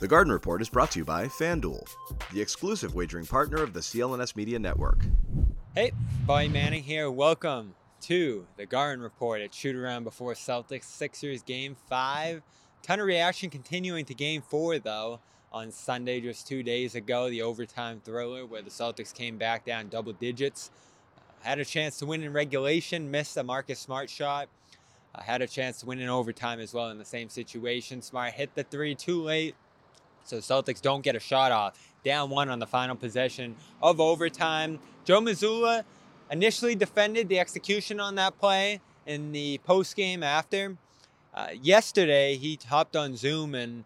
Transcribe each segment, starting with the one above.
The Garden Report is brought to you by FanDuel, the exclusive wagering partner of the CLNS Media Network. Hey, Bobby Manning here. Welcome to the Garden Report at shoot around before Celtics Sixers game five. Ton of reaction continuing to game four though on Sunday, just two days ago, the overtime thriller where the Celtics came back down double digits. Uh, had a chance to win in regulation, missed a Marcus Smart shot. Uh, had a chance to win in overtime as well in the same situation. Smart hit the three too late, so Celtics don't get a shot off. Down one on the final possession of overtime. Joe Mazzulla initially defended the execution on that play in the post game after. Uh, yesterday, he hopped on Zoom and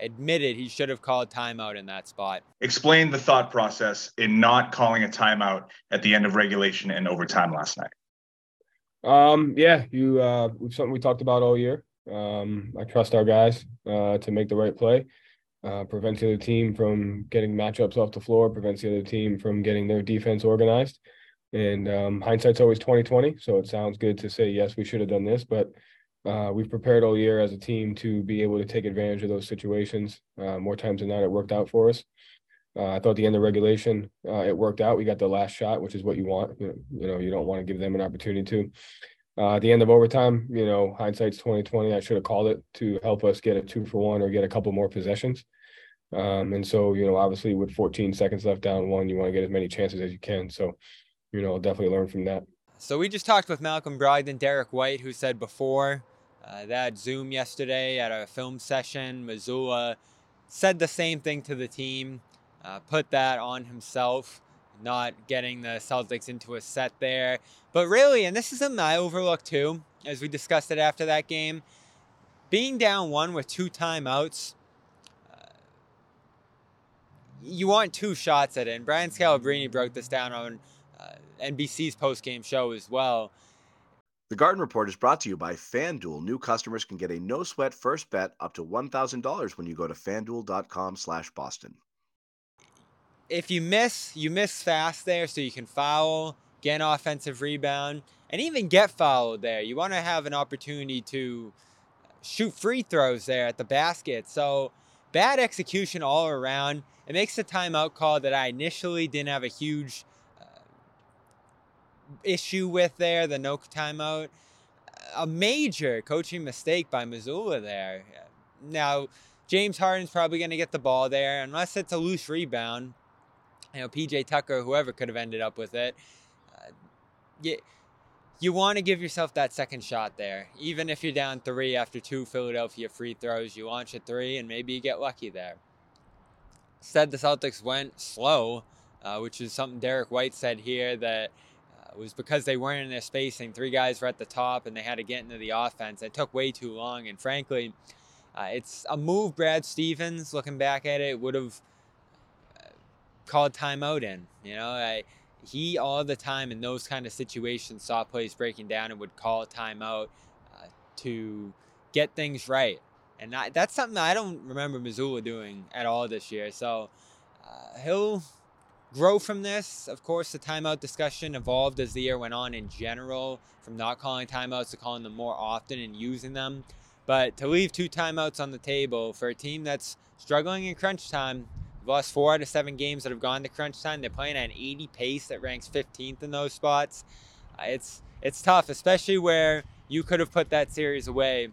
admitted he should have called timeout in that spot. Explain the thought process in not calling a timeout at the end of regulation and overtime last night. Um, yeah, you uh, something we talked about all year. Um, I trust our guys uh, to make the right play. Uh, prevents the other team from getting matchups off the floor, prevents the other team from getting their defense organized. And um, hindsight's always 2020. So it sounds good to say, yes, we should have done this, but uh, we've prepared all year as a team to be able to take advantage of those situations. Uh, more times than not, it worked out for us. Uh, I thought the end of regulation, uh, it worked out. We got the last shot, which is what you want. You, know, you don't want to give them an opportunity to. Uh, at the end of overtime, you know, hindsight's 2020. I should have called it to help us get a two for one or get a couple more possessions. Um, and so, you know, obviously with 14 seconds left down one, you want to get as many chances as you can. So, you know, I'll definitely learn from that. So we just talked with Malcolm Brogdon, Derrick White, who said before uh, that Zoom yesterday at a film session, Mazzulla said the same thing to the team, uh, put that on himself, not getting the Celtics into a set there. But really, and this is something I overlooked too, as we discussed it after that game, being down one with two timeouts you want two shots at it. And Brian Scalabrine broke this down on uh, NBC's post-game show as well. The Garden Report is brought to you by FanDuel. New customers can get a no-sweat first bet up to $1,000 when you go to FanDuel.com slash Boston. If you miss, you miss fast there so you can foul, get an offensive rebound, and even get fouled there. You want to have an opportunity to shoot free throws there at the basket. So bad execution all around. It makes the timeout call that I initially didn't have a huge uh, issue with there, the no timeout. A major coaching mistake by Mazzulla there. Now, James Harden's probably going to get the ball there, unless it's a loose rebound. You know, PJ Tucker, whoever could have ended up with it. Uh, you, you want to give yourself that second shot there. Even if you're down three after two Philadelphia free throws, you launch a three and maybe you get lucky there said the Celtics went slow, uh, which is something Derrick White said here that uh, was because they weren't in their spacing. Three guys were at the top and they had to get into the offense. It took way too long. And frankly, uh, it's a move Brad Stevens, looking back at it, would have called timeout in. You know, I, he all the time in those kind of situations saw plays breaking down and would call a timeout uh, to get things right. And I, that's something I don't remember Mazzulla doing at all this year. So uh, he'll grow from this. Of course, the timeout discussion evolved as the year went on in general, from not calling timeouts to calling them more often and using them. But to leave two timeouts on the table for a team that's struggling in crunch time, lost four out of seven games that have gone to crunch time. They're playing at an 80 pace that ranks 15th in those spots. Uh, it's it's tough, especially where you could have put that series away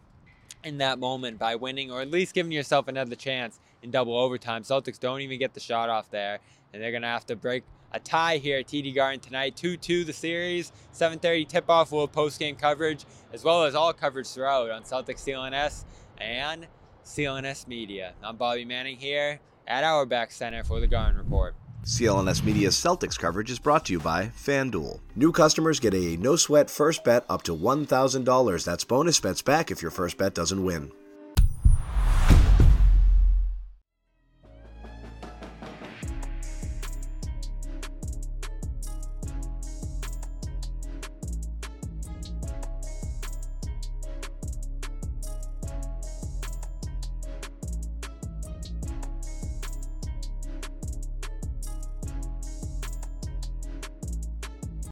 in that moment by winning or at least giving yourself another chance in double overtime. Celtics don't even get the shot off there, and they're gonna have to break a tie here at TD Garden tonight. 2-2 the series, 7:30 tip-off. We'll post-game coverage as well as all coverage throughout on Celtics CLNS and CLNS Media. I'm Bobby Manning here at Auerbach Center for the Garden Report. CLNS Media's Celtics coverage is brought to you by FanDuel. New customers get a no sweat first bet up to $1,000. That's bonus bets back if your first bet doesn't win.